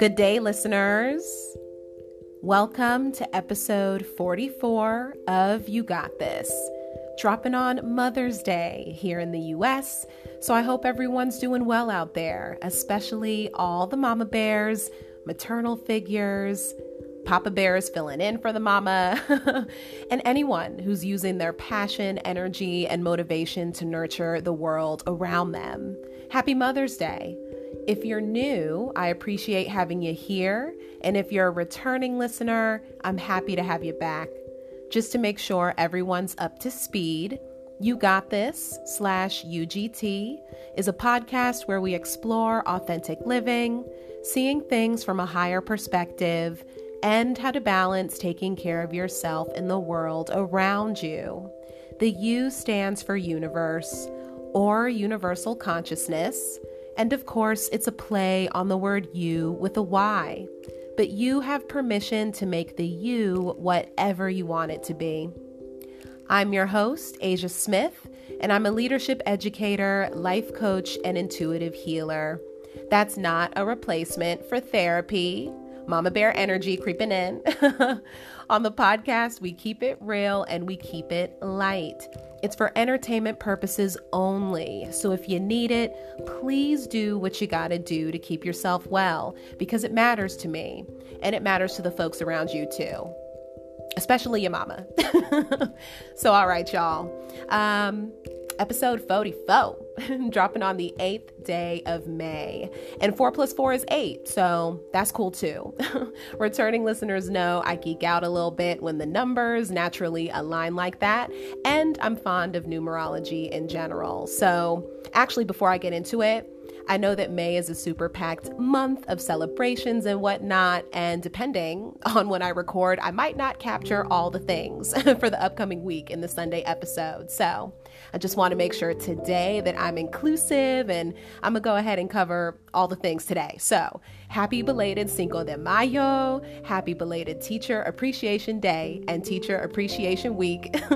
Good day, listeners. Welcome to episode 44 of You Got This, dropping on Mother's Day here in the US. So I hope everyone's doing well out there, especially all the mama bears, maternal figures, Papa Bears filling in for the mama, and anyone who's using their passion, energy, and motivation to nurture the world around them. Happy Mother's Day. If you're new, I appreciate having you here. And if you're a returning listener, I'm happy to have you back. Just to make sure everyone's up to speed, You Got This slash UGT is a podcast where we explore authentic living, seeing things from a higher perspective, and how to balance taking care of yourself and the world around you. The U stands for universe or universal consciousness. And of course, it's a play on the word you with a Y. But you have permission to make the you whatever you want it to be. I'm your host, Asia Smith, and I'm a leadership educator, life coach, and intuitive healer. That's not a replacement for therapy. Mama Bear energy creeping in. On the podcast, we keep it real and we keep it light. It's for entertainment purposes only. So if you need it, please do what you gotta do to keep yourself well because it matters to me and it matters to the folks around you too, especially your mama. so, all right, y'all. Um, episode 44, dropping on the eighth day of May. And four plus four is eight, so that's cool too. Returning listeners know I geek out a little bit when the numbers naturally align like that, and I'm fond of numerology in general. So, actually, before I get into it, I know that May is a super packed month of celebrations and whatnot, and depending on when I record, I might not capture all the things for the upcoming week in the Sunday episode. So I just want to make sure today that I'm inclusive and I'm gonna go ahead and cover all the things today. So happy belated Cinco de Mayo, happy belated Teacher Appreciation Day and Teacher Appreciation Week.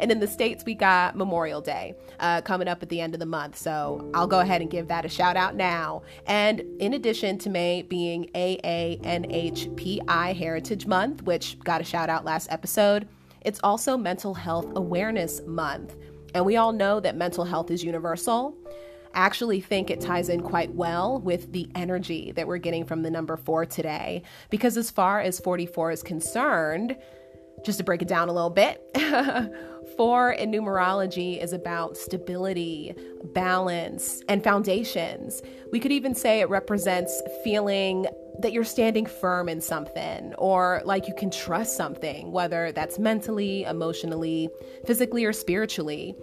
and in the States, we got Memorial Day uh, coming up at the end of the month. So I'll go ahead and give that a shout out now. And in addition to May being AANHPI Heritage Month, which got a shout out last episode, it's also Mental Health Awareness Month. And we all know that mental health is universal. I actually think it ties in quite well with the energy that we're getting from the number four today. Because as far as 44 is concerned, just to break it down a little bit, four in numerology is about stability, balance, and foundations. We could even say it represents feeling that you're standing firm in something or like you can trust something, whether that's mentally, emotionally, physically, or spiritually.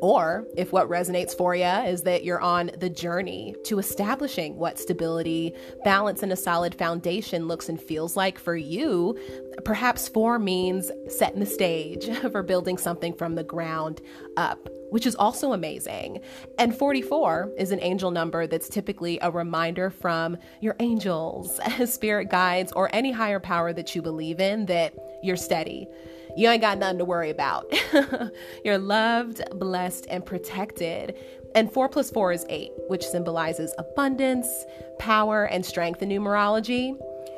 Or if what resonates for you is that you're on the journey to establishing what stability, balance, and a solid foundation looks and feels like for you, perhaps four means setting the stage for building something from the ground up which is also amazing. And 44 is an angel number that's typically a reminder from your angels, spirit guides, or any higher power that you believe in that you're steady. You ain't got nothing to worry about. you're loved, blessed, and protected. And 4 plus 4 is 8, which symbolizes abundance, power, and strength in numerology.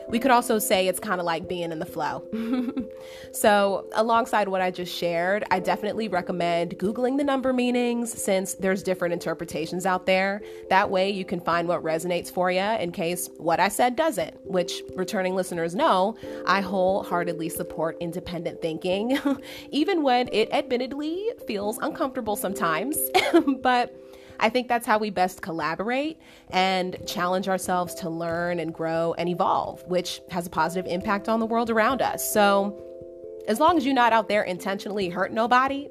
We could also say it's kind of like being in the flow. so, alongside what I just shared, I definitely recommend Googling the number meanings since there's different interpretations out there. That way, you can find what resonates for you in case what I said doesn't, which returning listeners know I wholeheartedly support independent thinking, even when it admittedly feels uncomfortable sometimes. but I think that's how we best collaborate and challenge ourselves to learn and grow and evolve, which has a positive impact on the world around us. So, as long as you're not out there intentionally hurt nobody,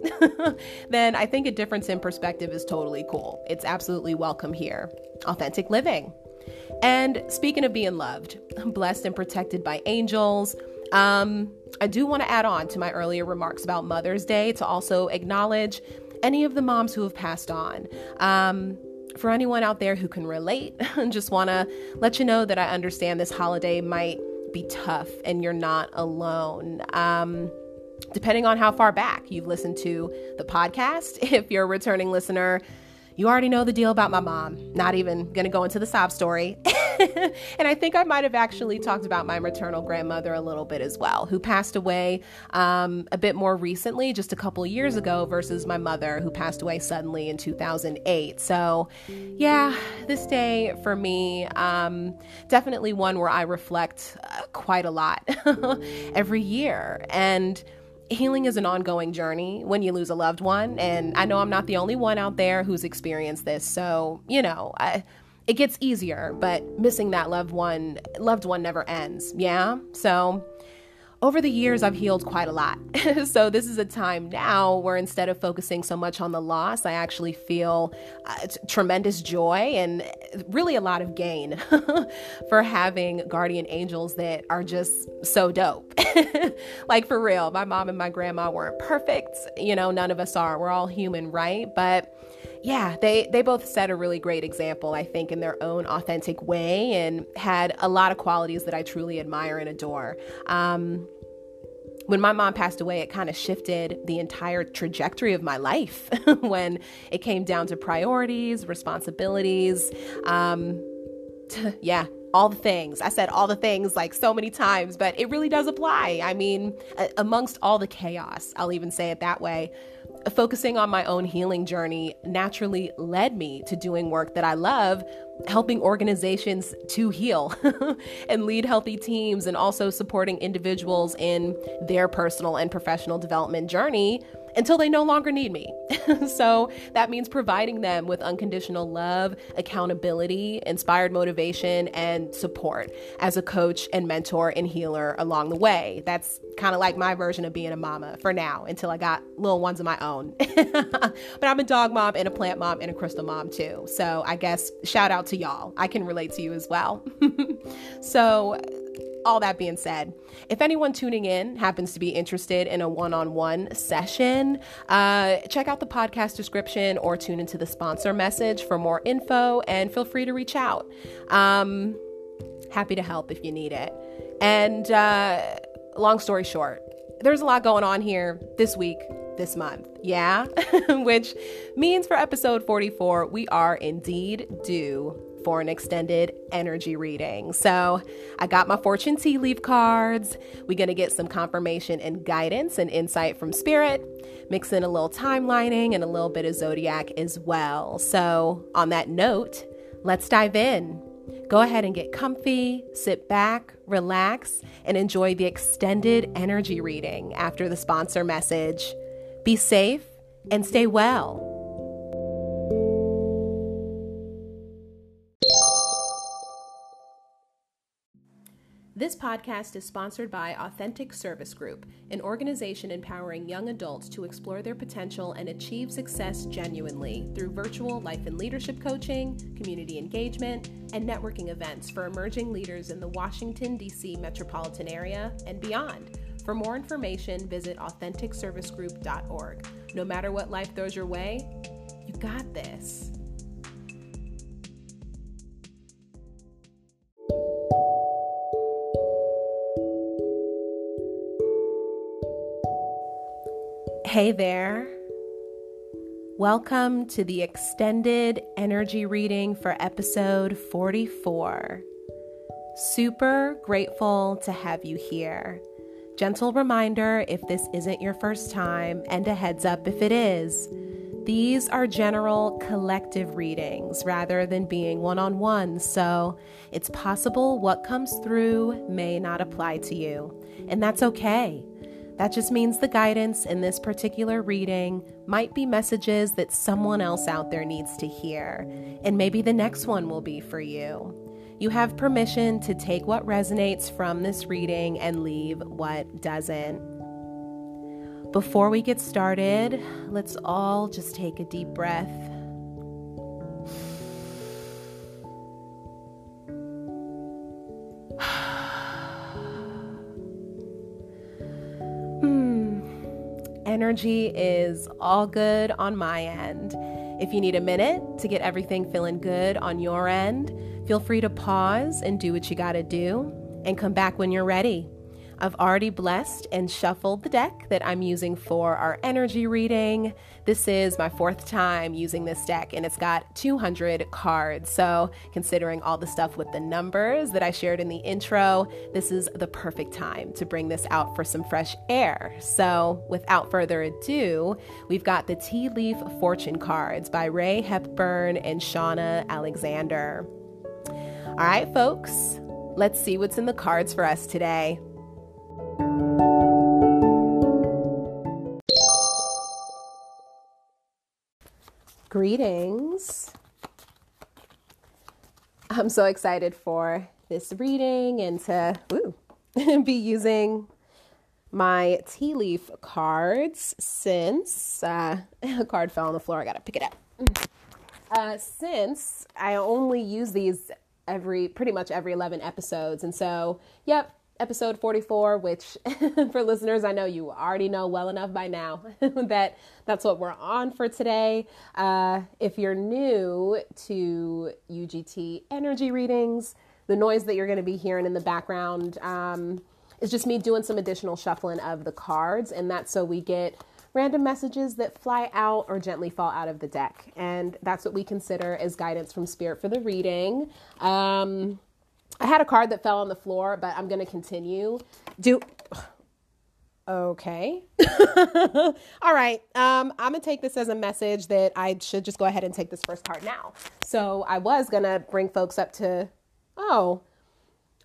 then I think a difference in perspective is totally cool. It's absolutely welcome here. Authentic living. And speaking of being loved, blessed and protected by angels, um, I do want to add on to my earlier remarks about Mother's Day to also acknowledge any of the moms who have passed on. Um, for anyone out there who can relate, just want to let you know that I understand this holiday might be tough and you're not alone. Um, depending on how far back you've listened to the podcast, if you're a returning listener, you already know the deal about my mom. Not even going to go into the sob story. and I think I might have actually talked about my maternal grandmother a little bit as well, who passed away um, a bit more recently, just a couple years ago, versus my mother, who passed away suddenly in 2008. So, yeah, this day for me, um, definitely one where I reflect uh, quite a lot every year. And healing is an ongoing journey when you lose a loved one. And I know I'm not the only one out there who's experienced this. So, you know, I, it gets easier, but missing that loved one, loved one never ends. Yeah. So, over the years, I've healed quite a lot. so, this is a time now where instead of focusing so much on the loss, I actually feel uh, tremendous joy and really a lot of gain for having guardian angels that are just so dope. like, for real, my mom and my grandma weren't perfect. You know, none of us are. We're all human, right? But yeah, they they both set a really great example, I think, in their own authentic way, and had a lot of qualities that I truly admire and adore. Um, when my mom passed away, it kind of shifted the entire trajectory of my life when it came down to priorities, responsibilities. Um, yeah, all the things. I said all the things like so many times, but it really does apply. I mean, amongst all the chaos, I'll even say it that way, focusing on my own healing journey naturally led me to doing work that I love, helping organizations to heal and lead healthy teams, and also supporting individuals in their personal and professional development journey until they no longer need me. so that means providing them with unconditional love, accountability, inspired motivation, and support as a coach and mentor and healer along the way. That's kind of like my version of being a mama for now until I got little ones of my own. but I'm a dog mom and a plant mom and a crystal mom too. So I guess shout out to y'all. I can relate to you as well. so all that being said, if anyone tuning in happens to be interested in a one on one session, uh, check out the podcast description or tune into the sponsor message for more info and feel free to reach out. Um, happy to help if you need it. And uh, long story short, there's a lot going on here this week, this month. Yeah. Which means for episode 44, we are indeed due for an extended energy reading. So, I got my fortune tea leaf cards. We're going to get some confirmation and guidance and insight from spirit, mix in a little timelining and a little bit of zodiac as well. So, on that note, let's dive in. Go ahead and get comfy, sit back, relax, and enjoy the extended energy reading after the sponsor message. Be safe and stay well. This podcast is sponsored by Authentic Service Group, an organization empowering young adults to explore their potential and achieve success genuinely through virtual life and leadership coaching, community engagement, and networking events for emerging leaders in the Washington, D.C. metropolitan area and beyond. For more information, visit AuthenticServiceGroup.org. No matter what life throws your way, you got this. Hey there. Welcome to the extended energy reading for episode 44. Super grateful to have you here. Gentle reminder if this isn't your first time, and a heads up if it is. These are general collective readings rather than being one on one, so it's possible what comes through may not apply to you, and that's okay. That just means the guidance in this particular reading might be messages that someone else out there needs to hear, and maybe the next one will be for you. You have permission to take what resonates from this reading and leave what doesn't. Before we get started, let's all just take a deep breath. Energy is all good on my end. If you need a minute to get everything feeling good on your end, feel free to pause and do what you gotta do and come back when you're ready. I've already blessed and shuffled the deck that I'm using for our energy reading. This is my fourth time using this deck, and it's got 200 cards. So, considering all the stuff with the numbers that I shared in the intro, this is the perfect time to bring this out for some fresh air. So, without further ado, we've got the Tea Leaf Fortune cards by Rae Hepburn and Shauna Alexander. All right, folks, let's see what's in the cards for us today. Greetings. I'm so excited for this reading and to ooh, be using my tea leaf cards since uh, a card fell on the floor. I gotta pick it up. Uh, since I only use these every pretty much every 11 episodes, and so yep, episode 44, which for listeners, I know you already know well enough by now that that's what we're on for today. Uh, if you're new to UGT energy readings, the noise that you're going to be hearing in the background um, is just me doing some additional shuffling of the cards, and that's so we get random messages that fly out or gently fall out of the deck. And that's what we consider as guidance from spirit for the reading. Um, I had a card that fell on the floor, but I'm going to continue. Do okay. All right. Um, I'm gonna take this as a message that I should just go ahead and take this first card now. So I was gonna bring folks up to oh.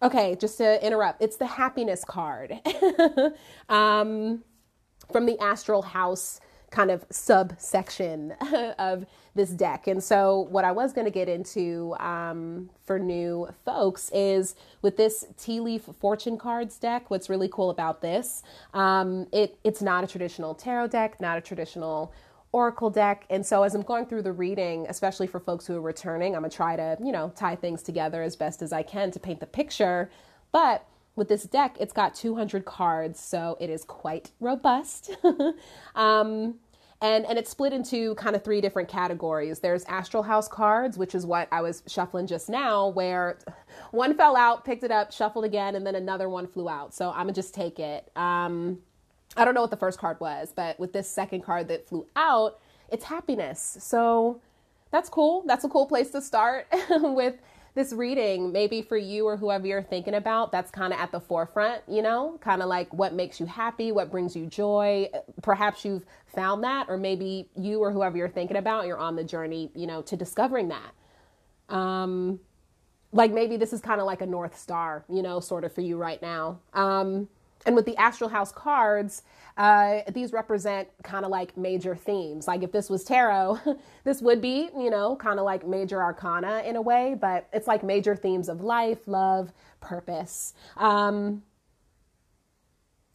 Okay, just to interrupt, it's the happiness card um, from the astral house kind of subsection of this deck. And so, what I was going to get into um, for new folks is with this Tea Leaf Fortune Cards deck. What's really cool about this, um, it it's not a traditional tarot deck, not a traditional oracle deck. And so, as I'm going through the reading, especially for folks who are returning, I'm gonna try to you know tie things together as best as I can to paint the picture. But with this deck, it's got 200 cards, so it is quite robust. um, and and it's split into kind of three different categories. There's Astral House cards, which is what I was shuffling just now, where one fell out, picked it up, shuffled again, and then another one flew out. So I'm gonna just take it. Um, I don't know what the first card was, but with this second card that flew out, it's happiness. So that's cool. That's a cool place to start with this reading, maybe for you or whoever you're thinking about, that's kind of at the forefront, you know, kind of like what makes you happy, what brings you joy. Perhaps you've found that, or maybe you or whoever you're thinking about, you're on the journey, you know, to discovering that. Um, like maybe this is kind of like a North Star, you know, sort of for you right now. Um, and with the Astral House cards, uh, these represent kind of like major themes. Like if this was tarot, this would be, you know, kind of like major arcana in a way, but it's like major themes of life, love, purpose. Um,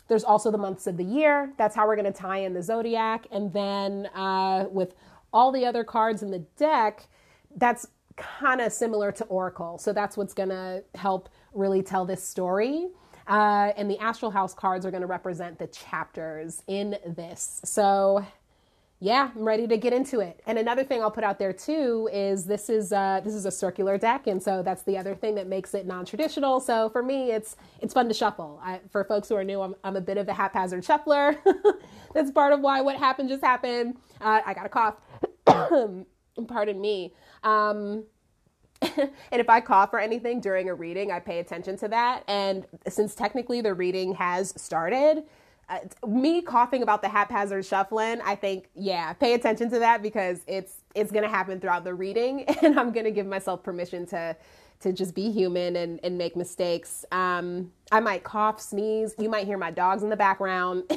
there's also the months of the year. That's how we're going to tie in the zodiac. And then uh, with all the other cards in the deck, that's kind of similar to Oracle. So that's what's going to help really tell this story. Uh, and the Astral House cards are going to represent the chapters in this. So, yeah, I'm ready to get into it. And another thing I'll put out there too is this is uh, this is a circular deck, and so that's the other thing that makes it non-traditional. So for me, it's it's fun to shuffle. I, for folks who are new, I'm, I'm a bit of a haphazard shuffler. that's part of why what happened just happened. Uh, I got a cough. Pardon me. Um, and if I cough or anything during a reading, I pay attention to that. And since technically the reading has started, uh, me coughing about the haphazard shuffling, I think, yeah, pay attention to that because it's it's going to happen throughout the reading, and I'm going to give myself permission to to just be human and, and make mistakes. Um, I might cough, sneeze. You might hear my dogs in the background.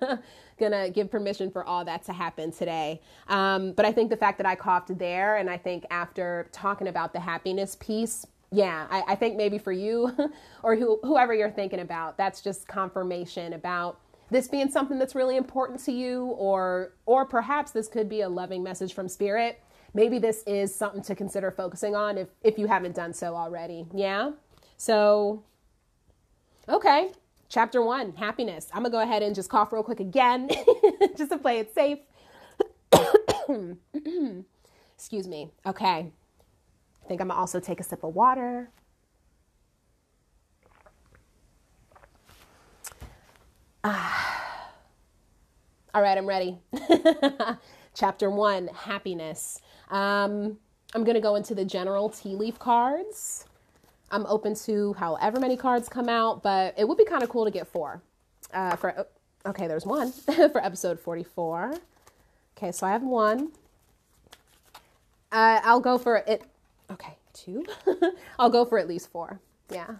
gonna give permission for all that to happen today. Um, but I think the fact that I coughed there, and I think after talking about the happiness piece, yeah, I, I think maybe for you or who, whoever you're thinking about, that's just confirmation about this being something that's really important to you, or or perhaps this could be a loving message from spirit. Maybe this is something to consider focusing on if if you haven't done so already. Yeah. So, okay, Chapter one, happiness. I'm gonna go ahead and just cough real quick again, just to play it safe. Excuse me. Okay. I think I'm gonna also take a sip of water. Ah. All right, I'm ready. Chapter one happiness. Um, I'm to go into the general tea leaf cards. I'm open to however many cards come out, but it would be kind of cool to get four. Uh, for oh, okay, there's one for episode 44. Okay, so I have one. Uh, I'll go for it. Okay, two. I'll go for at least four. Yeah.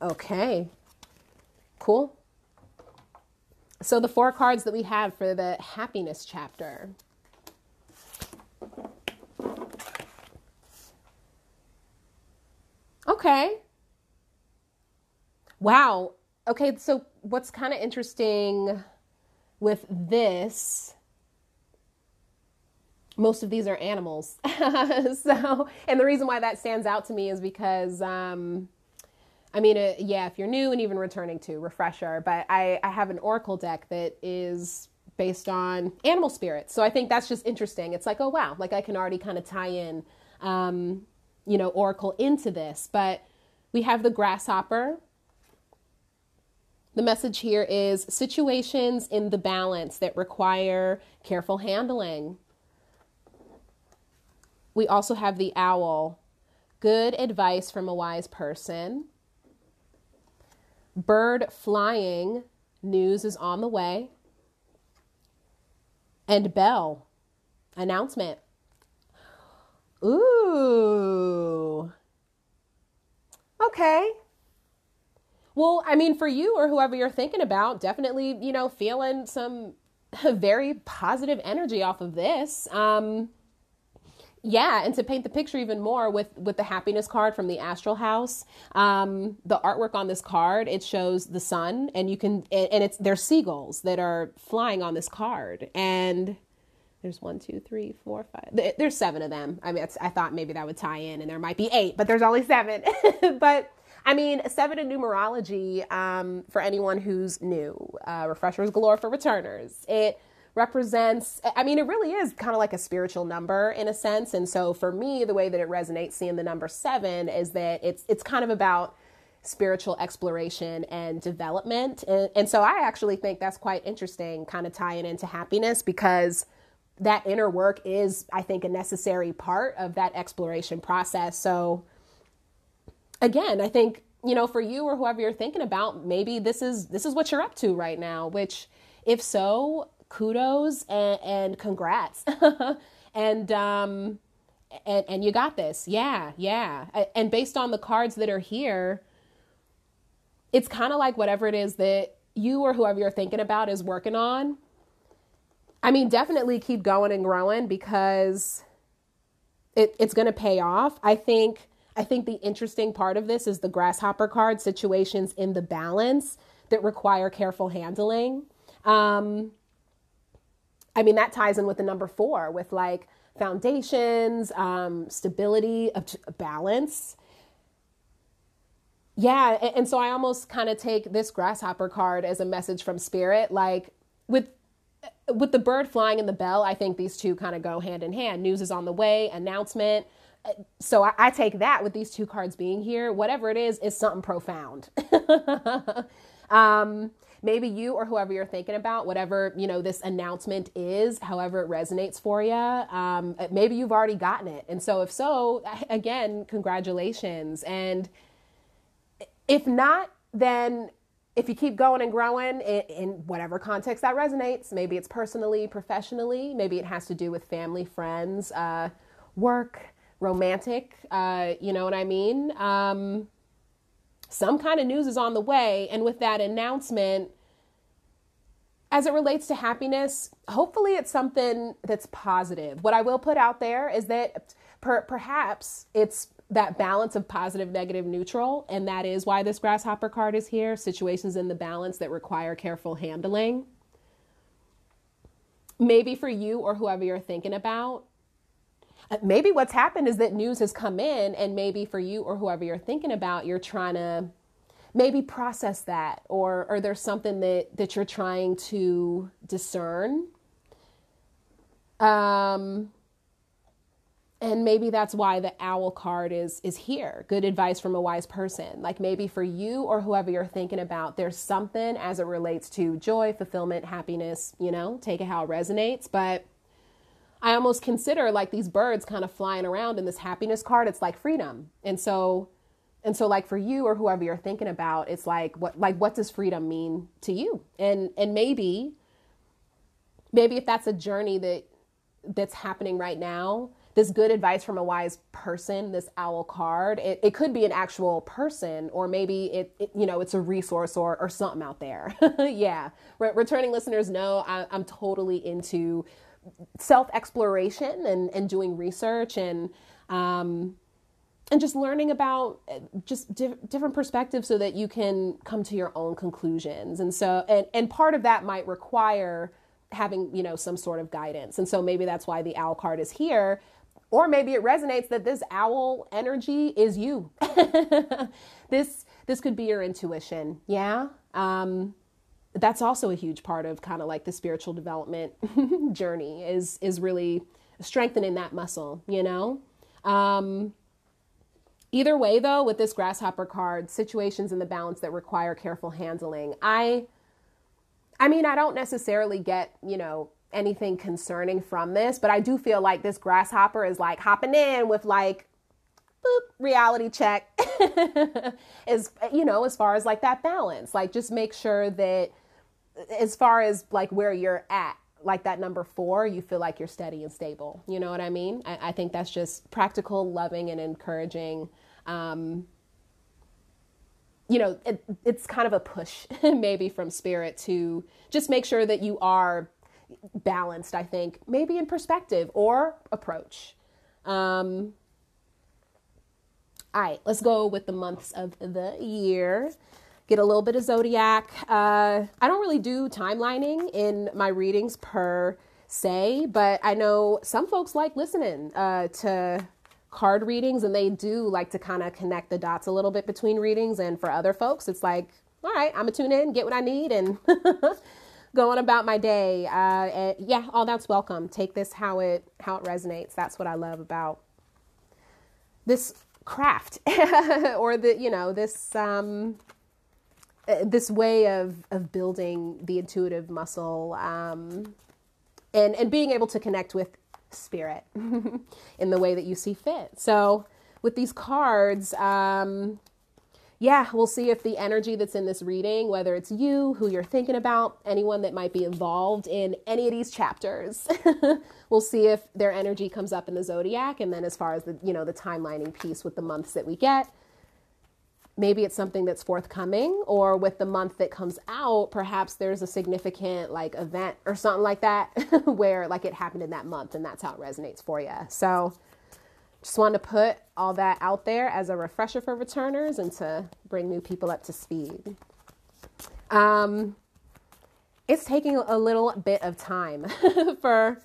Okay. Cool. So the four cards that we have for the happiness chapter. Okay. Wow. Okay, so what's kind of interesting with this most of these are animals. so, and the reason why that stands out to me is because, um, I mean, uh, yeah, if you're new and even returning to, refresher, but I, I have an oracle deck that is based on animal spirits. So I think that's just interesting. It's like, oh, wow, like I can already kind of tie in, um, you know, oracle into this. But we have the grasshopper. The message here is situations in the balance that require careful handling. We also have the owl. Good advice from a wise person. Bird flying. News is on the way. And bell. Announcement. Ooh. Okay. Well, I mean, for you or whoever you're thinking about, definitely, you know, feeling some very positive energy off of this. Um, yeah and to paint the picture even more with with the happiness card from the astral house um, the artwork on this card it shows the sun and you can and it's there's seagulls that are flying on this card and there's one two three four five there's seven of them i mean i thought maybe that would tie in and there might be eight but there's only seven but I mean, seven in numerology um, for anyone who's new. Uh, refreshers galore for returners. It represents i mean it really is kind of like a spiritual number in a sense and so for me the way that it resonates seeing the number 7 is that it's it's kind of about spiritual exploration and development and, and so i actually think that's quite interesting kind of tying into happiness because that inner work is i think a necessary part of that exploration process so again i think you know for you or whoever you're thinking about maybe this is this is what you're up to right now which if so kudos and, and congrats. and um and and you got this. Yeah, yeah. And based on the cards that are here, it's kind of like whatever it is that you or whoever you're thinking about is working on. I mean, definitely keep going and growing because it, it's going to pay off. I think I think the interesting part of this is the grasshopper card situations in the balance that require careful handling. Um, I mean, that ties in with the number four with like foundations, um, stability, balance. Yeah, and, and so I almost kind of take this grasshopper card as a message from spirit. Like with with the bird flying and the bell, I think these two kind of go hand in hand. News is on the way, announcement. So I, I take that with these two cards being here. Whatever it is, is something profound. um, maybe you or whoever you're thinking about, whatever, you know, this announcement is, however it resonates for you, um, maybe you've already gotten it. And so if so, again, congratulations. And if not, then if you keep going and growing in, in, whatever context that resonates, maybe it's personally, professionally, maybe it has to do with family, friends, uh, work, romantic, uh, you know what I mean? Um, some kind of news is on the way. And with that announcement, as it relates to happiness, hopefully it's something that's positive. What I will put out there is that per- perhaps it's that balance of positive, negative, neutral. And that is why this grasshopper card is here situations in the balance that require careful handling. Maybe for you or whoever you're thinking about, uh, maybe what's happened is that news has come in, and maybe for you or whoever you're thinking about, you're trying to maybe process that, or or there's something that that you're trying to discern. Um, and maybe that's why the owl card is is here. Good advice from a wise person. Like maybe for you or whoever you're thinking about there's something as it relates to joy fulfillment happiness you know take it how it resonates. But i almost consider like these birds kind of flying around in this happiness card. It's like freedom. And so and so like for you or whoever you're thinking about it's like what like what does freedom mean to you? And and maybe maybe if that's a journey that that's happening right now this good advice from a wise person, this owl card, it, it could be an actual person, or maybe it, it you know, it's a resource or, or something out there. yeah. Re- returning listeners know I, I'm totally into self exploration and, and doing research and, um, and just learning about uh, just di- different perspectives so that you can come to your own conclusions. And so, and, and part of that might require having, you know, some sort of guidance. And so maybe that's why the owl card is here or maybe it resonates that this owl energy is you. this this could be your intuition. Yeah. Um, that's also a huge part of kind of like the spiritual development journey is is really strengthening that muscle, you know? Um, either way though, with this grasshopper card, situations in the balance that require careful handling. I I mean, I don't necessarily get, you know, anything concerning from this, but I do feel like this grasshopper is like hopping in with like boop, reality check is you know as far as like that balance. Like just make sure that as far as like where you're at like that number four you feel like you're steady and stable. You know what i mean? I, I think that's just practical loving and encouraging. Um, you know it, it's kind of a push maybe from spirit to just make sure that you are balanced, I think, maybe in perspective or approach. Um, all right, let's go with the months of the year. Get a little bit of zodiac. Uh, I don't really do timelining in my readings per se, but I know some folks like listening uh, to card readings and they do like to kind of connect the dots a little bit between readings. And for other folks, it's like, all right, I'm gonna tune in, get what I need, and going about my day. Uh, and yeah, all that's welcome. Take this how it how it resonates. That's what I love about this craft, or the you know this um, uh, this way of of building the intuitive muscle, um, and and being able to connect with spirit in the way that you see fit. So with these cards. Um, yeah, we'll see if the energy that's in this reading, whether it's you, who you're thinking about, anyone that might be involved in any of these chapters, we'll see if their energy comes up in the zodiac. And then as far as the, you know, the timelining piece with the months that we get, maybe it's something that's forthcoming or with the month that comes out, perhaps there's a significant like event or something like that where like it happened in that month and that's how it resonates for you. So just wanted to put all that out there as a refresher for returners and to bring new people up to speed. Um, it's taking a little bit of time for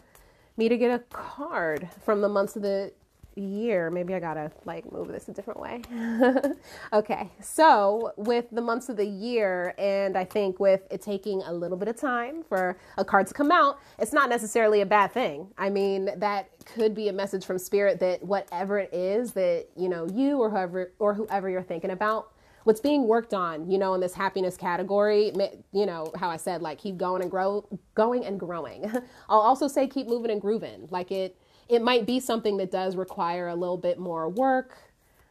me to get a card from the months of the year. Maybe I gotta like move this a different way. okay, so with the months of the year, and I think with it taking a little bit of time for a card to come out, it's not necessarily a bad thing. I mean, that could be a message from spirit that whatever it is that you know you or whoever or whoever you're thinking about what's being worked on, you know, in this happiness category, you know, how I said, like, keep going and grow, going and growing. I'll also say keep moving and grooving. Like it, it might be something that does require a little bit more work,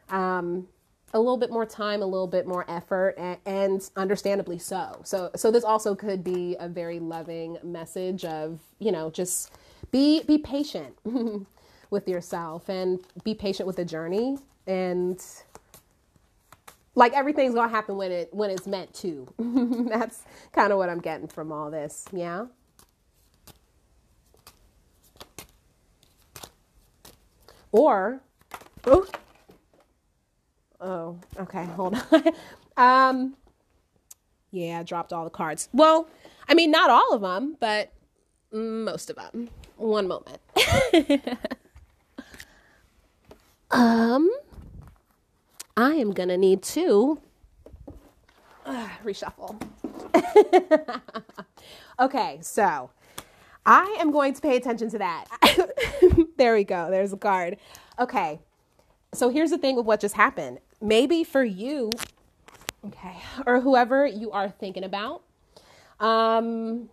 um, a little bit more time, a little bit more effort, and, and, understandably so. So, so this also could be a very loving message of you know just be be patient with yourself and be patient with the journey and like everything's gonna happen when it when it's meant to. That's kind of what I'm getting from all this. Yeah. Or, oh, oh, okay, hold on. um, yeah, I dropped all the cards. Well, I mean, not all of them, but most of them. One moment. um, I am gonna need to uh, reshuffle. okay, so I am going to pay attention to that. there we go. There's a card. Okay. So here's the thing with what just happened. Maybe for you, okay, or whoever you are thinking about, um,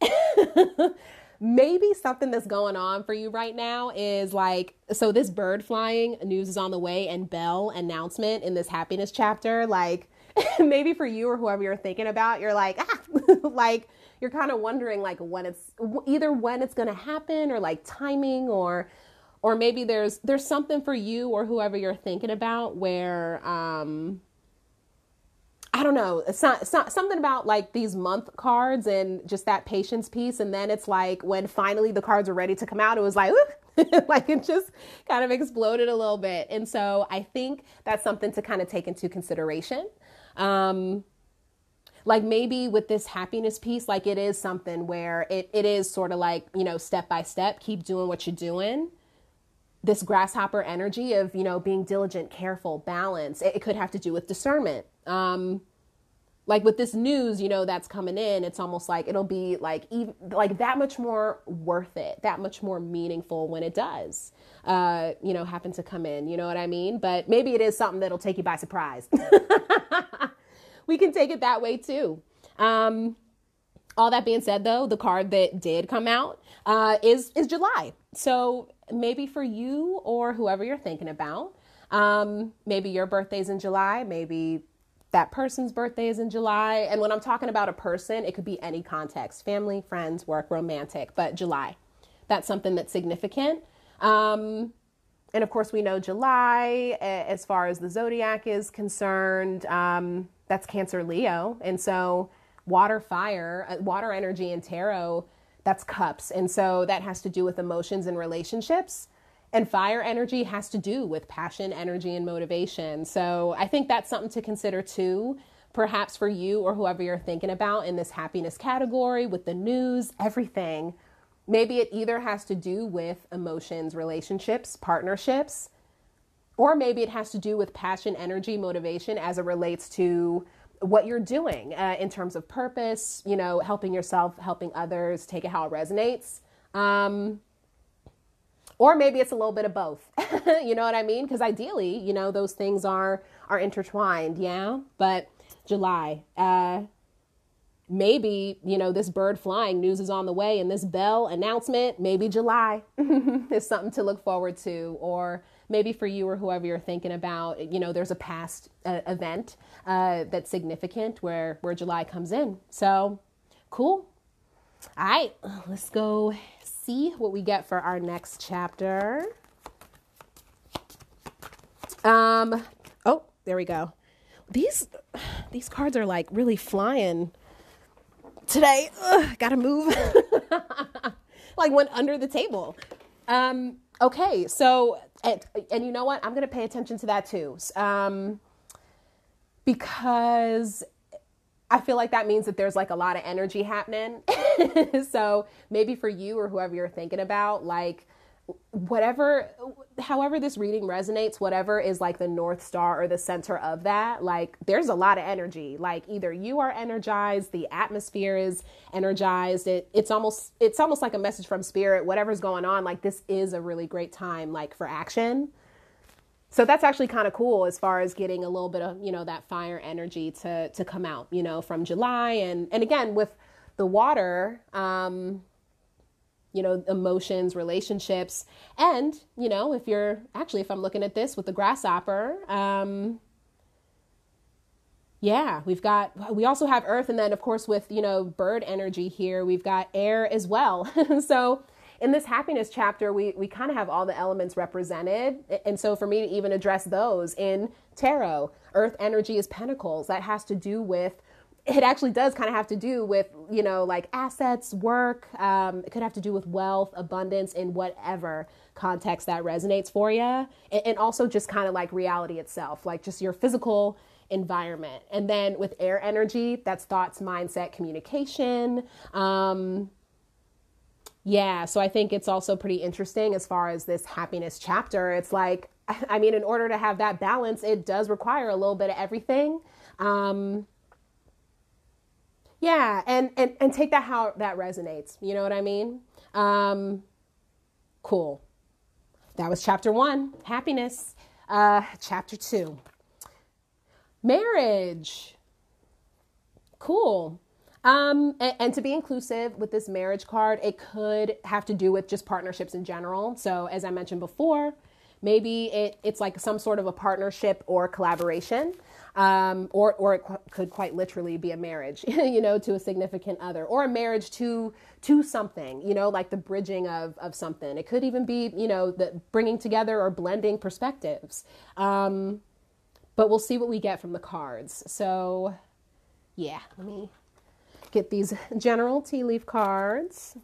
maybe something that's going on for you right now is like so this bird flying news is on the way and bell announcement in this happiness chapter like maybe for you or whoever you're thinking about you're like ah like you're kind of wondering like when it's either when it's going to happen or like timing or or maybe there's there's something for you or whoever you're thinking about where um I don't know. It's not, it's not something about like these month cards and just that patience piece. And then it's like when finally the cards were ready to come out, it was like, like it just kind of exploded a little bit. And so I think that's something to kind of take into consideration. Um, like maybe with this happiness piece, like it is something where it, it is sort of like, you know, step by step, keep doing what you're doing. This grasshopper energy of, you know, being diligent, careful, balance, it, it could have to do with discernment um, like with this news, you know, that's coming in, it's almost like it'll be like even like that much more worth it, that much more meaningful when it does, uh, you know, happen to come in. You know what I mean? But maybe it is something that'll take you by surprise. we can take it that way too. Um, all that being said, though, the card that did come out uh, is is July. So maybe for you or whoever you're thinking about, um, maybe your birthday's in July, maybe that person's birthday is in July. And when I'm talking about a person, it could be any context family, friends, work, romantic, but July. That's something that's significant. Um, and of course, we know July, as far as the zodiac is concerned, um, that's Cancer Leo. And so, water, fire, uh, water energy in tarot, that's cups. And so, that has to do with emotions and relationships. And fire energy has to do with passion, energy, and motivation. So I think that's something to consider too, perhaps for you or whoever you're thinking about in this happiness category with the news, everything. Maybe it either has to do with emotions, relationships, partnerships, or maybe it has to do with passion, energy, motivation as it relates to what you're doing uh, in terms of purpose, you know, helping yourself, helping others, take it how it resonates. Um, or maybe it's a little bit of both. You know what i mean? Because ideally you know those things are are intertwined yeah? But july uh maybe you know this bird flying news is on the way and this bell announcement maybe july is something to look forward to or maybe for you or whoever you're thinking about you know there's a past uh, event uh, that's significant where where july comes in so cool all right let's go see what we get for our next chapter. Um, oh, there we go. These these cards are like really flying today. Ugh, gotta move. like went under the table. Um, okay, so and, and you know what? I'm gonna pay attention to that too. Um, because I feel like that means that there's like a lot of energy happening. so maybe for you or whoever you're thinking about, like whatever, however this reading resonates, whatever is like the North Star or the center of that, like there's a lot of energy. Like either you are energized, the atmosphere is energized. It, it's almost, it's almost like a message from spirit, whatever's going on. Like this is a really great time, like for action so that's actually kind of cool as far as getting a little bit of you know that fire energy to to come out you know from july and and again with the water um you know emotions relationships and you know if you're actually if i'm looking at this with the grasshopper um yeah we've got we also have earth and then of course with you know bird energy here we've got air as well so in this happiness chapter, we, we kind of have all the elements represented. And so for me to even address those in tarot, earth energy is pentacles. That has to do with it actually does kind of have to do with you know like assets work um, it could have to do with wealth abundance in whatever context that resonates for you and, and also just kind of like reality itself like just your physical environment and then with air energy that's thoughts mindset communication um, yeah, so I think it's also pretty interesting as far as this happiness chapter. It's like, I mean, in order to have that balance, it does require a little bit of everything. Um, yeah, and and and take that how that resonates. You know what I mean? Um, cool. That was chapter one, happiness. Uh, chapter two, marriage. Cool. Um, and, and, to be inclusive with this marriage card, it could have to do with just partnerships in general. So, as I mentioned before, maybe it, it's like some sort of a partnership or collaboration um, or or it qu- could quite literally be a marriage, you know, to a significant other, or a marriage to to something, you know, like the bridging of of something. It could even be, you know, the bringing together or blending perspectives. Um, but we'll see what we get from the cards. So, yeah, let me get these general tea leaf cards.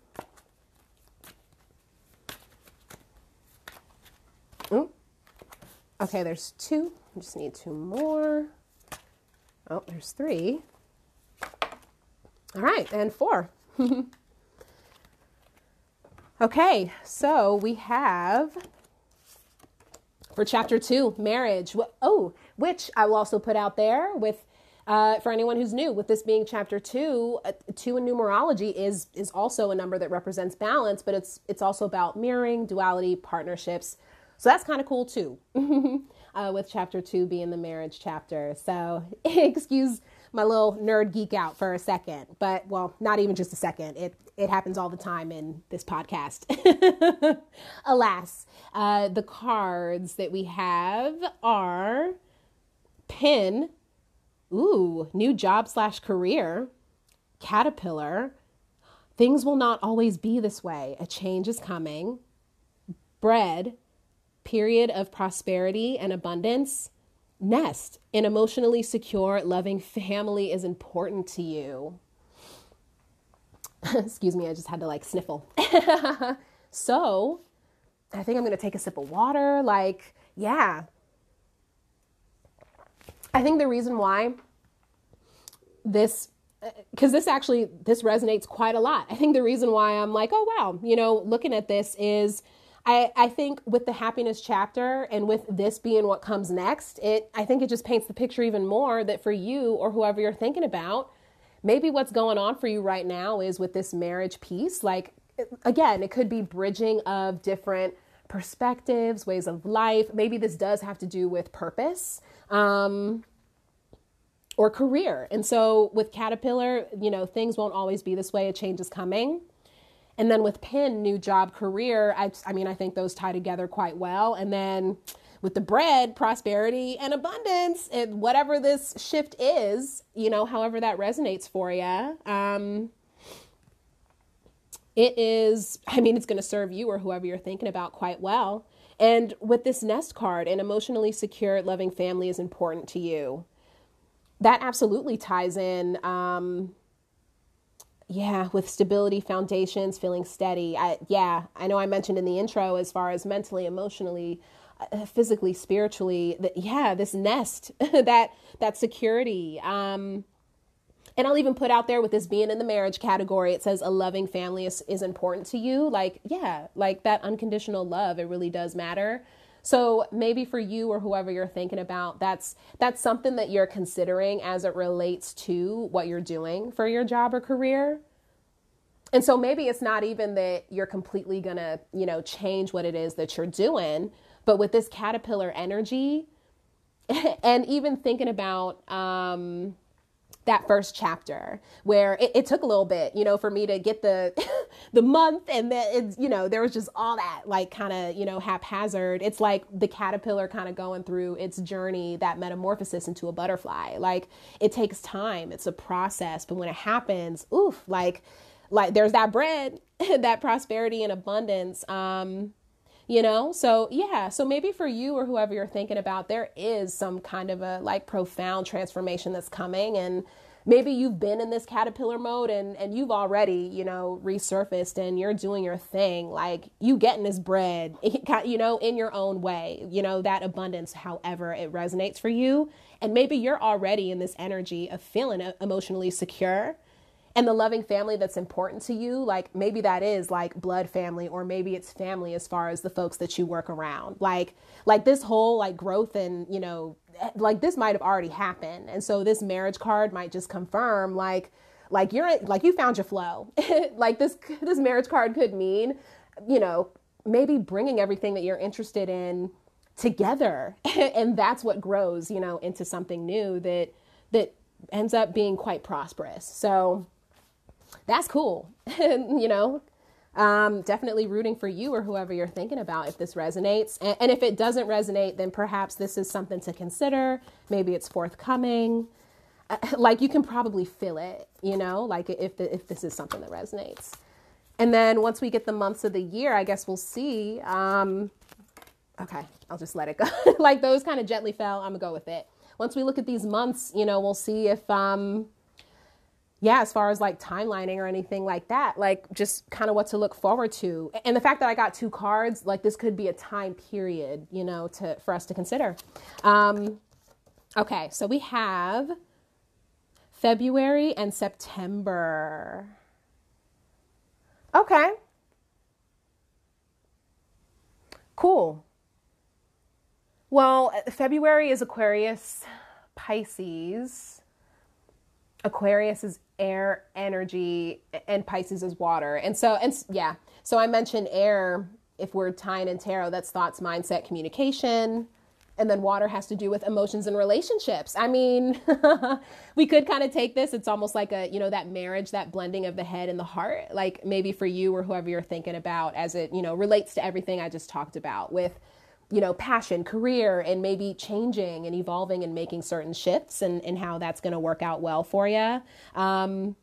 Okay, there's two. I just need two more. Oh, there's three. All right, and four. okay, so we have for chapter two, marriage. Oh, which I will also put out there with uh, for anyone who's new. With this being chapter two, uh, two in numerology is is also a number that represents balance, but it's it's also about mirroring, duality, partnerships. So that's kind of cool too. uh, with chapter two being the marriage chapter. So, excuse my little nerd geek out for a second, but well, not even just a second. It it happens all the time in this podcast. Alas, uh, the cards that we have are pin, ooh, new job slash career, caterpillar. Things will not always be this way. A change is coming. Bread, period of prosperity and abundance, nest. An emotionally secure, loving family is important to you. Excuse me, I just had to like sniffle. so, I think I'm going to take a sip of water. Like, yeah. I think the reason why this uh, because this actually this resonates quite a lot. I think the reason why I'm like, oh wow, you know, looking at this is I, I think with the happiness chapter and with this being what comes next, it I think it just paints the picture even more that for you or whoever you're thinking about, maybe what's going on for you right now is with this marriage piece. Like again, it could be bridging of different perspectives, ways of life. Maybe this does have to do with purpose. Um, or career. And so with Caterpillar, you know, things won't always be this way. A change is coming. And then with Pin, new job, career, I, I mean, I think those tie together quite well. And then with the bread, prosperity and abundance, it, whatever this shift is, you know, however that resonates for you, um, it is, I mean, it's going to serve you or whoever you're thinking about quite well. And with this nest card, an emotionally secure, loving family is important to you. That absolutely ties in. Um, yeah, with stability, foundations, feeling steady. I, yeah, I know I mentioned in the intro as far as mentally, emotionally, uh, physically, spiritually. That yeah, this nest, that that security. Um, and I'll even put out there with this being in the marriage category, it says a loving family is, is important to you. Like, yeah, like that unconditional love, it really does matter. So maybe for you or whoever you're thinking about, that's that's something that you're considering as it relates to what you're doing for your job or career. And so maybe it's not even that you're completely going to, you know, change what it is that you're doing, but with this caterpillar energy and even thinking about um that first chapter where it, it, took a little bit, you know, for me to get the the month and then it's, you know, there was just all that like kind of, you know, haphazard. It's like the caterpillar kind of going through its journey, that metamorphosis into a butterfly. Like it takes time. It's a process, but when it happens, oof, like like there's that bread, that prosperity and abundance. Um you know? So yeah so maybe for you or whoever you're thinking about there is some kind of a like profound transformation that's coming and maybe you've been in this caterpillar mode and and you've already you know resurfaced and you're doing your thing. Like you getting this bread you know in your own way you know that abundance however it resonates for you. And maybe you're already in this energy of feeling emotionally secure and the loving family that's important to you like maybe that is like blood family or maybe it's family as far as the folks that you work around like like this whole like growth and you know eh, like this might have already happened and so this marriage card might just confirm like like you're like you found your flow. like this this marriage card could mean, you know, maybe bringing everything that you're interested in together and that's what grows, you know, into something new that that ends up being quite prosperous. So that's cool. you know, um, definitely rooting for you or whoever you're thinking about if this resonates. And, and, if it doesn't resonate, then perhaps this is something to consider. Maybe it's forthcoming. Uh, like you can probably feel it, you know, like if, the, if this is something that resonates. And then once we get the months of the year, I guess we'll see. Um, okay, I'll just let it go. like those kind of gently fell. I'm gonna go with it. Once we look at these months, you know, we'll see if, um, yeah, as far as like timelining or anything like that, like just kind of what to look forward to. And the fact that I got two cards, like this could be a time period, you know, to for us to consider. Um, okay, so we have February and September. Okay. Cool. Well, February is Aquarius, Pisces. Aquarius is air energy and Pisces is water. And so, and yeah, so I mentioned air. If we're tying in tarot, that's thoughts, mindset, communication. And then water has to do with emotions and relationships. I mean, we could kind of take this. It's almost like a, you know, that marriage, that blending of the head and the heart. Like maybe for you or whoever you're thinking about as it, you know, relates to everything I just talked about with you know, passion, career, and maybe changing and evolving and making certain shifts and, and how that's going to work out well for you. Um,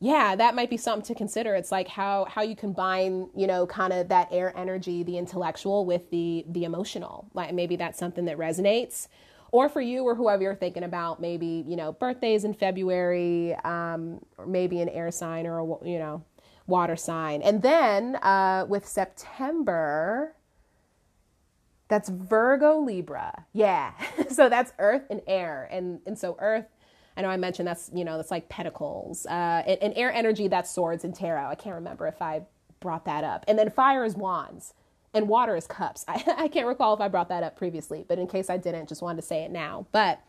yeah, that might be something to consider. It's like how how you combine, you know, kind of that air energy, the intellectual with the the emotional. Like maybe that's something that resonates. Or for you or whoever you're thinking about, maybe you know birthdays in February, um, or maybe an air sign or a you know water sign. And then uh, with September, that's Virgo Libra. Yeah. so that's earth and air. And and so earth, I know I mentioned that's, you know, that's like pentacles. Uh and, and air energy, that's swords and tarot. I can't remember if I brought that up. And then fire is wands and water is cups. I, I can't recall if I brought that up previously, but in case I didn't, just wanted to say it now. But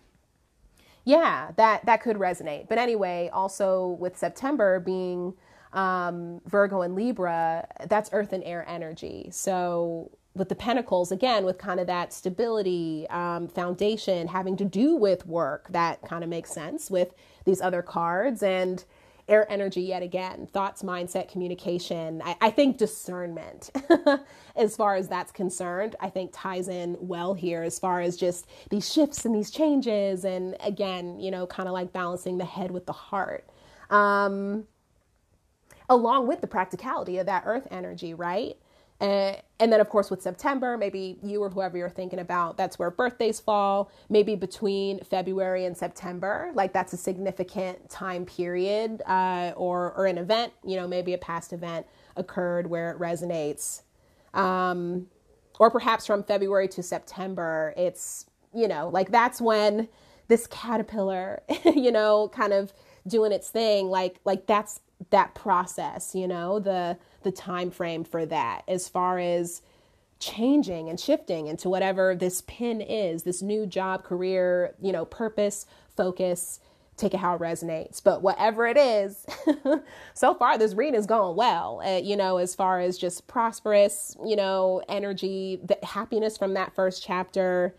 yeah, that that could resonate. But anyway, also with September being um, Virgo and Libra, that's earth and air energy. So with the pentacles again with kind of that stability um, foundation having to do with work that kind of makes sense with these other cards. And air energy yet again thoughts mindset communication. I, I think discernment as far as that's concerned i think ties in well here as far as just these shifts and these changes and again you know kind of like balancing the head with the heart. Um, along with the practicality of that earth energy right and, and then, of course, with September, maybe you or whoever you're thinking about, that's where birthdays fall. Maybe between February and September, like that's a significant time period uh, or, or an event, you know, maybe a past event occurred where it resonates. Um, or perhaps from February to September, it's, you know, like that's when this caterpillar, you know, kind of doing its thing, like, like that's that process, you know, the, the time frame for that as far as changing and shifting into whatever this pin is, this new job, career, you know, purpose, focus, take it how it resonates. But whatever it is, so far this reading is going well, uh, you know, as far as just prosperous, you know, energy, the happiness from that first chapter,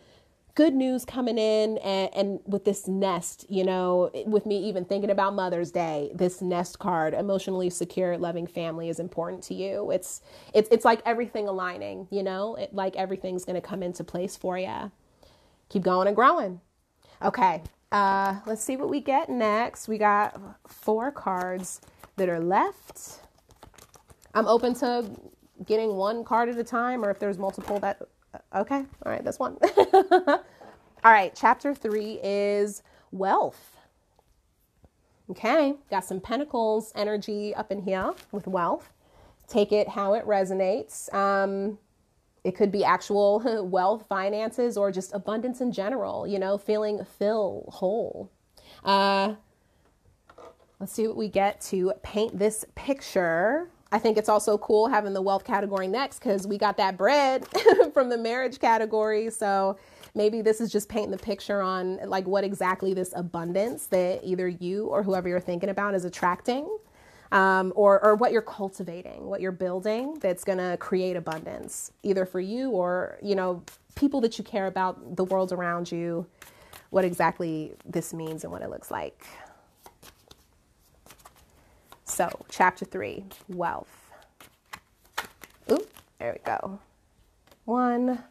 good news coming in and, and, with this nest, you know, with me even thinking about Mother's Day, this nest card, emotionally secure, loving family is important to you. It's it's it's like everything aligning, you know, it, like everything's to come into place for you. Keep going and growing. Okay, uh, let's see what we get next. We got four cards that are left. I'm open to getting one card at a time, or if there's multiple that Okay. All right. That's one. All right. Chapter three is wealth. Okay. Got some pentacles energy up in here with wealth. Take it how it resonates. Um, it could be actual wealth, finances, or just abundance in general, you know, feeling fill whole. Uh, let's see what we get to paint this picture. I think it's also cool having the wealth category next because we got that bread from the marriage category. So maybe this is just painting the picture on like what exactly this abundance that either you or whoever you're thinking about is attracting um, or, or what you're cultivating, what you're building that's going to create abundance, either for you or, you know, people that you care about, the world around you, what exactly this means and what it looks like. So, chapter three wealth. Ooh, there we go. One,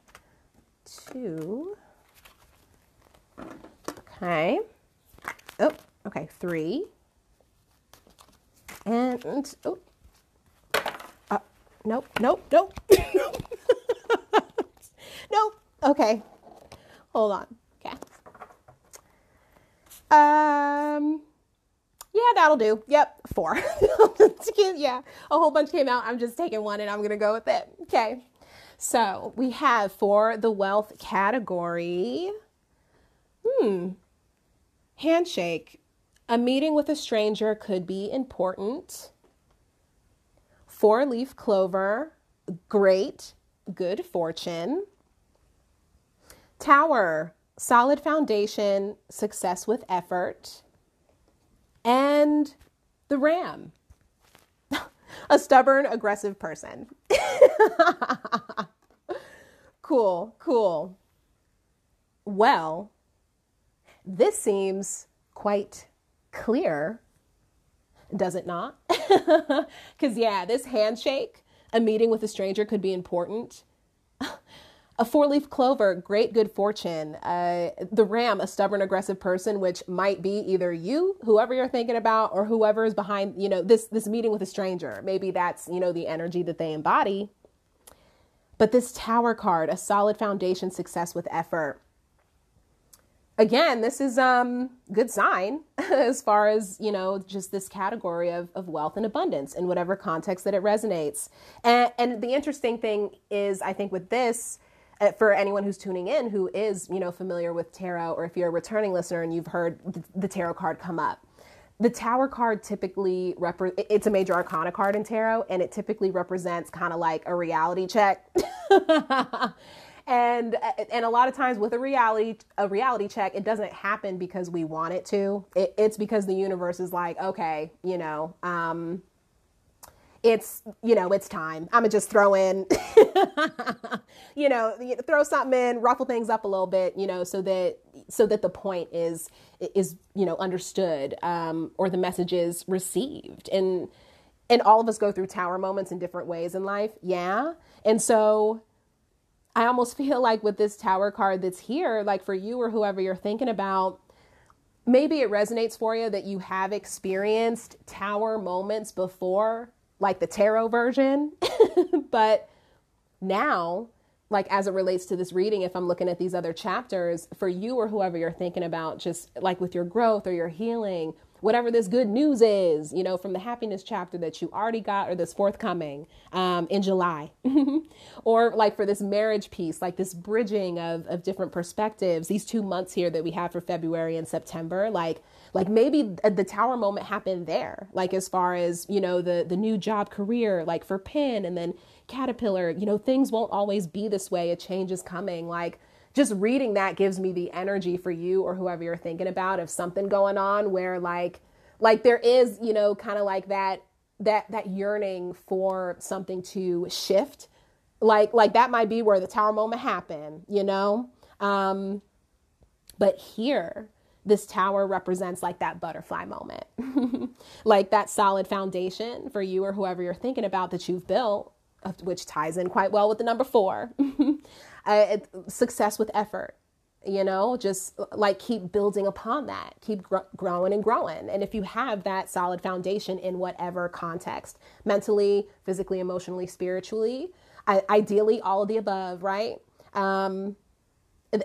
two. Okay. Oh, okay, three. And, oh, nope, nope, nope. nope. Okay. Hold on. Okay. Um, yeah, that'll do. Yep, four. yeah, a whole bunch came out. I'm just taking one and I'm going to go with it. Okay. So we have for the wealth category, hmm, handshake. A meeting with a stranger could be important. Four leaf clover, great, good fortune. Tower, solid foundation, success with effort. And the ram, a stubborn, aggressive person. cool, cool. Well, this seems quite clear, does it not? Because, yeah, this handshake, a meeting with a stranger could be important. A four leaf clover, great good fortune. Uh, the ram, a stubborn, aggressive person, which might be either you, whoever you're thinking about, or whoever is behind, you know, this, this meeting with a stranger. Maybe that's, you know, the energy that they embody. But this tower card, a solid foundation, success with effort again, this is um good sign as far as you know just this category of, of wealth and abundance in whatever context that it resonates. And, and the interesting thing is, I think with this, for anyone who's tuning in who is you know familiar with tarot, or if you're a returning listener and you've heard the tarot card come up. The Tower card typically repre- it's a major arcana card in tarot and it typically represents kind of like a reality check. and and a lot of times with a reality a reality check it doesn't happen because we want it to it, it's because the universe is like okay you know um it's you know it's time. I'm gonna just throw in you know throw something in ruffle things up a little bit you know so that so that the point is is you know understood um or the message is received. And and all of us go through tower moments in different ways in life yeah. And so I almost feel like with this tower card that's here, like for you or whoever you're thinking about, maybe it resonates for you that you have experienced tower moments before, like the tarot version. but now, like as it relates to this reading, if I'm looking at these other chapters, for you or whoever you're thinking about, just like with your growth or your healing whatever this good news is, you know, from the happiness chapter that you already got or that's forthcoming um, in July. or like for this marriage piece, like this bridging of, of different perspectives, these two months here that we have for February and September, like like maybe the tower moment happened there. Like as far as you know the the new job career like for pin and then caterpillar you know things won't always be this way. A change is coming. Like just reading that gives me the energy for you or whoever you're thinking about of something going on where like like there is you know kind of like that that that yearning for something to shift. Like like that might be where the tower moment happened you know? Um but here this tower represents like that butterfly moment. Like that solid foundation for you or whoever you're thinking about that you've built which ties in quite well with the number four. Uh, success with effort you know just like keep building upon that. Keep gr- growing and growing. And if you have that solid foundation in whatever context mentally physically emotionally spiritually I, ideally all of the above right? Um,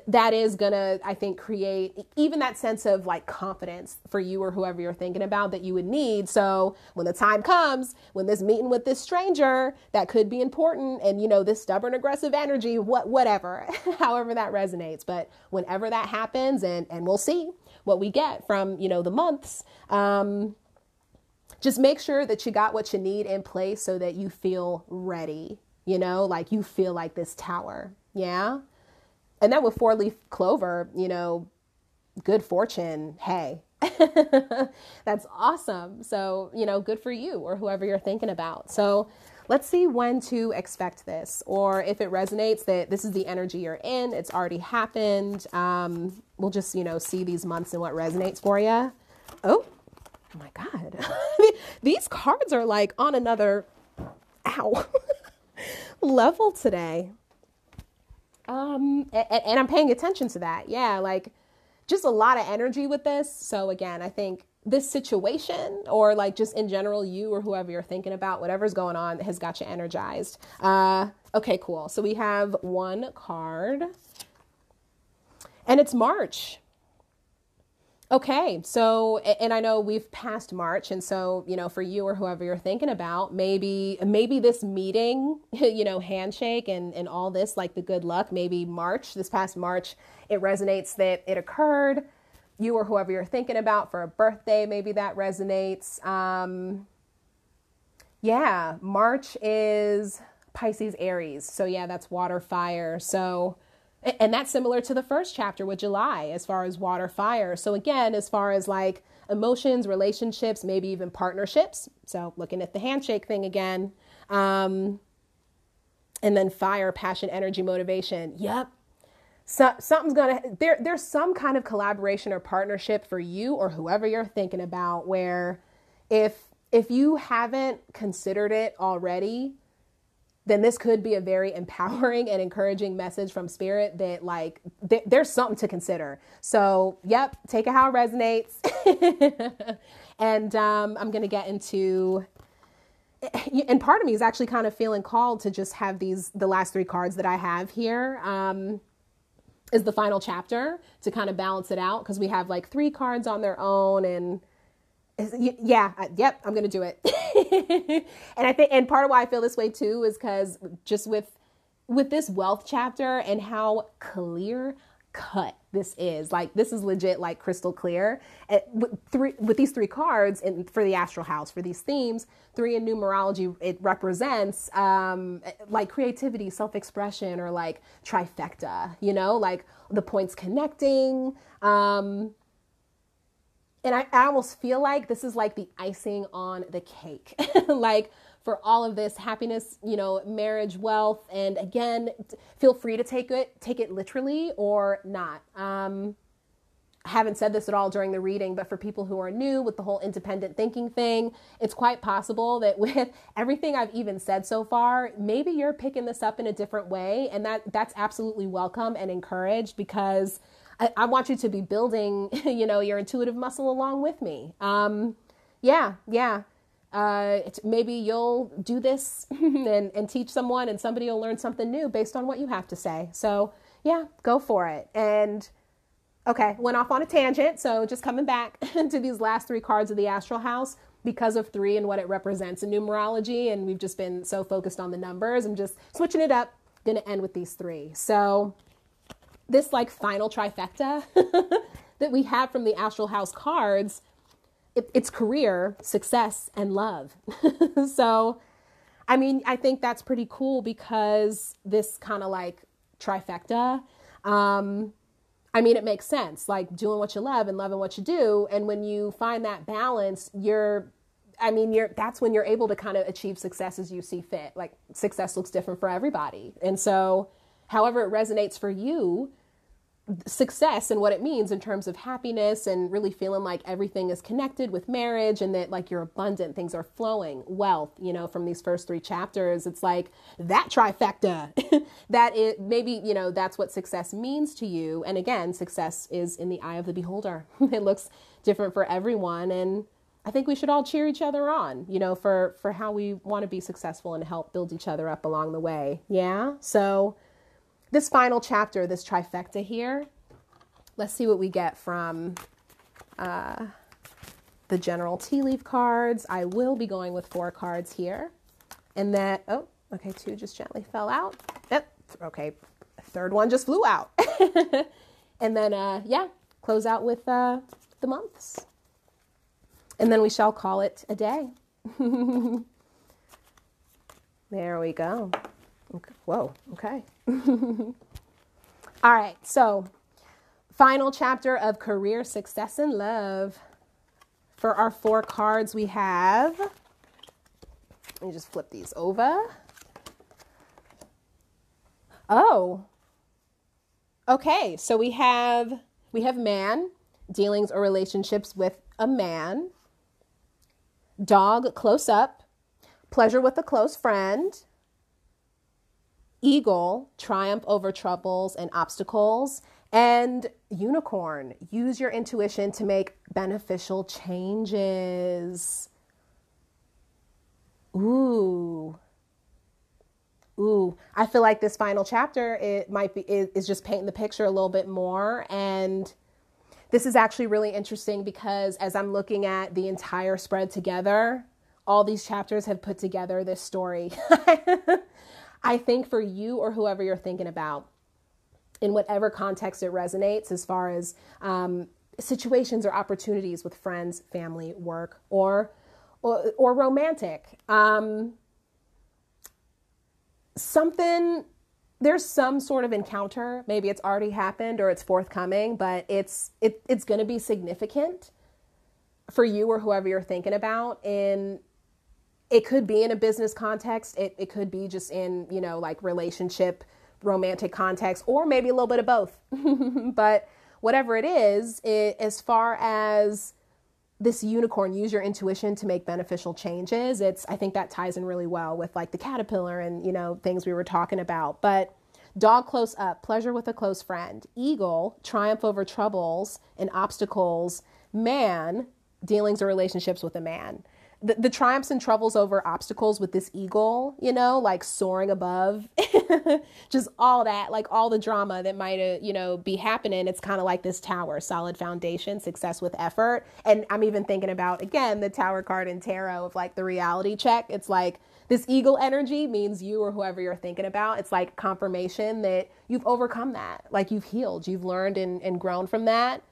that is gonna i think create even that sense of like confidence for you or whoever you're thinking about that you would need. So when the time comes when this meeting with this stranger that could be important and you know this stubborn aggressive energy what whatever however that resonates. But whenever that happens and and we'll see what we get from you know the months um just make sure that you got what you need in place so that you feel ready you know like you feel like this tower. Yeah and then with four leaf clover, you know, good fortune. Hey, that's awesome. So, you know, good for you or whoever you're thinking about. So, let's see when to expect this or if it resonates that this is the energy you're in, it's already happened. Um, we'll just, you know, see these months and what resonates for you. Oh, oh my God. These cards are like on another, ow, level today. Um, and, and I'm paying attention to that. Yeah, like just a lot of energy with this. So again, I think this situation or like just in general you or whoever you're thinking about whatever's going on has got you energized uh okay cool so we have one card and it's march Okay, so and I know we've passed March, and so you know, for you or whoever you're thinking about, maybe maybe this meeting, you know, handshake and and all this, like the good luck, maybe March, this past March, it resonates that it occurred. You or whoever you're thinking about for a birthday, maybe that resonates. Um, yeah, March is Pisces Aries, so yeah, that's water fire. So and that's similar to the first chapter with July as far as water, fire. So, again, as far as like emotions, relationships, maybe even partnerships. So, looking at the handshake thing again. Um, and then fire, passion, energy, motivation. Yep. So, something's gonna there. There's some kind of collaboration or partnership for you or whoever you're thinking about. Where, if if you haven't considered it already, then this could be a very empowering and encouraging message from spirit that like th- there's something to consider. So yep take it how it resonates. And um, i'm to get into and part of me is actually kind of feeling called to just have these the last three cards that i have here um, is the final chapter to kind of balance it out because we have like three cards on their own and yeah, yep, I'm going to do it. and I think, and part of why I feel this way too is because just with, with this wealth chapter and how clear cut this is like this is legit like crystal clear and with three with these three cards and for the astral house for these themes three in numerology it represents um like creativity self-expression or like trifecta you know like the points connecting um and I, I almost feel like this is like the icing on the cake. like for all of this happiness, you know, marriage, wealth, and again, feel free to take it take it literally or not. Um, I haven't said this at all during the reading, but for people who are new with the whole independent thinking thing, it's quite possible that with everything I've even said so far, maybe you're picking this up in a different way, and that that's absolutely welcome and encouraged because I, want you to be building, you know, your intuitive muscle along with me. Um, yeah, yeah. Uh, maybe you'll do this and, and teach someone, and somebody will learn something new based on what you have to say. So, yeah, go for it. And okay, went off on a tangent. So, just coming back to these last three cards of the astral house because of three and what it represents in numerology. And we've just been so focused on the numbers. I'm just switching it up. To end with these three. So, this like final trifecta that we have from the astral house cards it, it's career success and love so i mean i think that's pretty cool because this kind of like trifecta um, i mean it makes sense like doing what you love and loving what you do and when you find that balance you're I mean, you're that's when you're able to kind of achieve success as you see fit. Like success looks different for everybody. And so, however it resonates for you, success and what it means in terms of happiness and really feeling like everything is connected with marriage and that like you're abundant things are flowing wealth you know from these first three chapters it's like that trifecta that it maybe you know that's what success means to you and again success is in the eye of the beholder it looks different for everyone and I think we should all cheer each other on, you know, for for how we want to be successful and help build each other up along the way. Yeah? So this final chapter, this trifecta here, let's see what we get from uh, the general tea leaf cards. I will be going with four cards here. And that, oh, okay, two just gently fell out. Yep, okay, third one just flew out. and then, uh, yeah, close out with uh, the months. And then we shall call it a day. there we go. Okay. Whoa, okay. All right, so final chapter of career success and love. For our four cards, we have. Let me just flip these over. Oh. Okay, so we have we have man, dealings or relationships with a man. Dog close up, pleasure with a close friend. Eagle, triumph over troubles and obstacles. And unicorn, use your intuition to make beneficial changes. Ooh. Ooh, I feel like this final chapter it might be is just painting the picture a little bit more and this is actually really interesting because as I'm looking at the entire spread together, all these chapters have put together this story. I think for you or whoever you're thinking about, in whatever context it resonates, as far as um, situations or opportunities with friends, family, work, or or, or romantic, um, something there's some sort of encounter. Maybe it's already happened or it's forthcoming, but it's it, it's going to be significant for you or whoever you're thinking about in it could be in a business context. It, it could be just in you know like relationship romantic context or maybe a little bit of both. But whatever it is it, as far as this unicorn use your intuition to make beneficial changes. It's i think that ties in really well with like the caterpillar and you know things we were talking about. But dog close up pleasure with a close friend eagle triumph over troubles and obstacles man dealings or relationships with a man the, the triumphs and troubles over obstacles with this eagle, you know, like soaring above, just all that, like all the drama that might, uh, you know, be happening. It's kind of like this tower, solid foundation, success with effort. And I'm even thinking about, again, the tower card in tarot of like the reality check. It's like this eagle energy means you or whoever you're thinking about. It's like confirmation that you've overcome that, like you've healed, you've learned and, and grown from that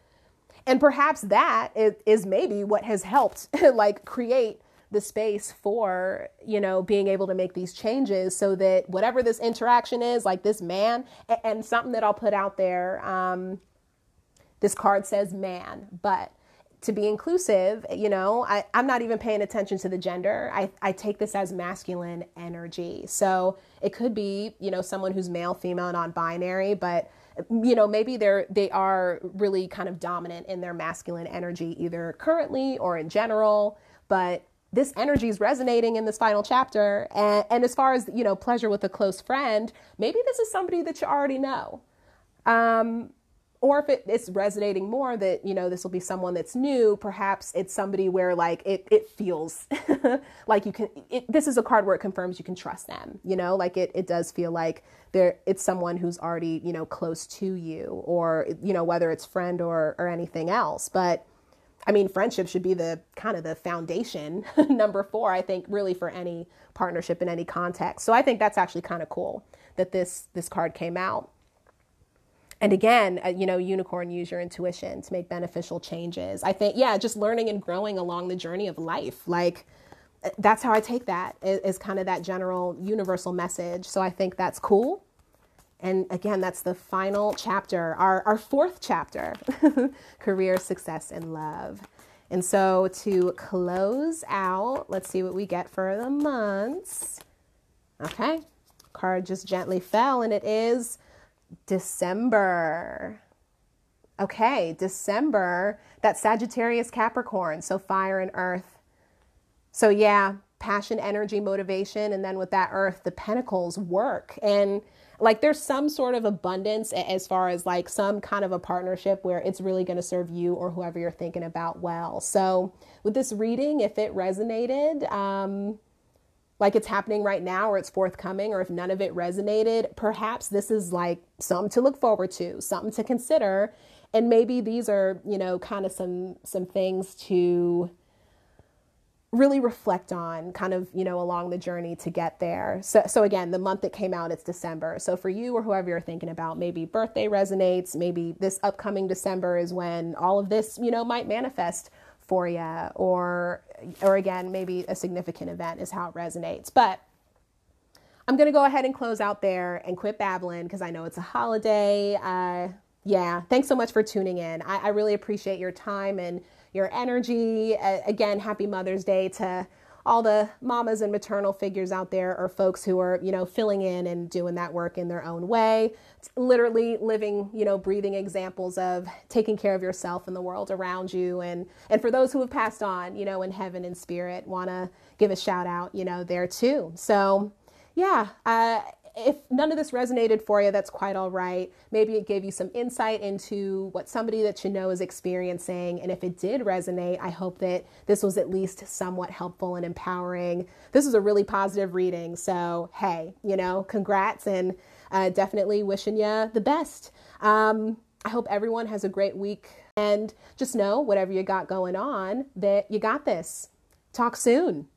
and perhaps that is, is maybe what has helped like create the space for you know being able to make these changes so that whatever this interaction is like this man and, and something that i'll put out there um, this card says man but to be inclusive you know I, i'm not even paying attention to the gender. I, I take this as masculine energy. So it could be you know someone who's male female non-binary but you know maybe they're they are really kind of dominant in their masculine energy either currently or in general but this energy is resonating in this final chapter. And, and as far as you know pleasure with a close friend maybe this is somebody that you already know. Um, or if it, it's resonating more that you know this will be someone that's new perhaps it's somebody where like it, it feels like you can it, this is a card where it confirms you can trust them you know? Like it, it does feel like there it's someone who's already you know close to you or you know whether it's friend or or anything else. But i mean friendship should be the kind of the foundation number four i think really for any partnership in any context. So i think that's actually kind of cool that this this card came out and again, uh, you know, unicorn, use your intuition to make beneficial changes. I think, yeah, just learning and growing along the journey of life. Like, uh, that's how I take that is, kind of that general universal message. So I think that's cool. And again, that's the final chapter, our, our fourth chapter career, success, and love. And so to close out, let's see what we get for the months. Okay, card just gently fell, and it is December. Okay, December, that Sagittarius Capricorn, so fire and earth. So, yeah, passion, energy, motivation, and then with that earth, the pentacles work. And like there's some sort of abundance as far as like some kind of a partnership where it's really going to serve you or whoever you're thinking about well. So, with this reading, if it resonated, um, like it's happening right now or it's forthcoming or if none of it resonated, perhaps this is like something to look forward to, something to consider. And maybe these are, you know, kind of some some things to really reflect on kind of you know along the journey to get there. So so again the month that came out it's december. So for you or whoever you're thinking about maybe birthday resonates maybe this upcoming december is when all of this you know might manifest or or again maybe a significant event is how it resonates but I'm going to go ahead and close out there and quit babbling because I know it's a holiday. Uh, yeah, thanks so much for tuning in. I, I really appreciate your time and your energy. Uh, again, happy Mother's Day to all the mamas and maternal figures out there or folks who are, you know, filling in and doing that work in their own way. It's literally living, you know, breathing examples of taking care of yourself and the world around you. And, and for those who have passed on, you know, in heaven and spirit, want to give a shout out, you know, there too. So, yeah, uh, if none of this resonated for you, that's quite all right. Maybe it gave you some insight into what somebody that you know is experiencing. And if it did resonate, I hope that this was at least somewhat helpful and empowering. This is a really positive reading. So, hey, you know, congrats and uh, definitely wishing you the best. Um, I hope everyone has a great week. And just know, whatever you got going on, that you got this. Talk soon.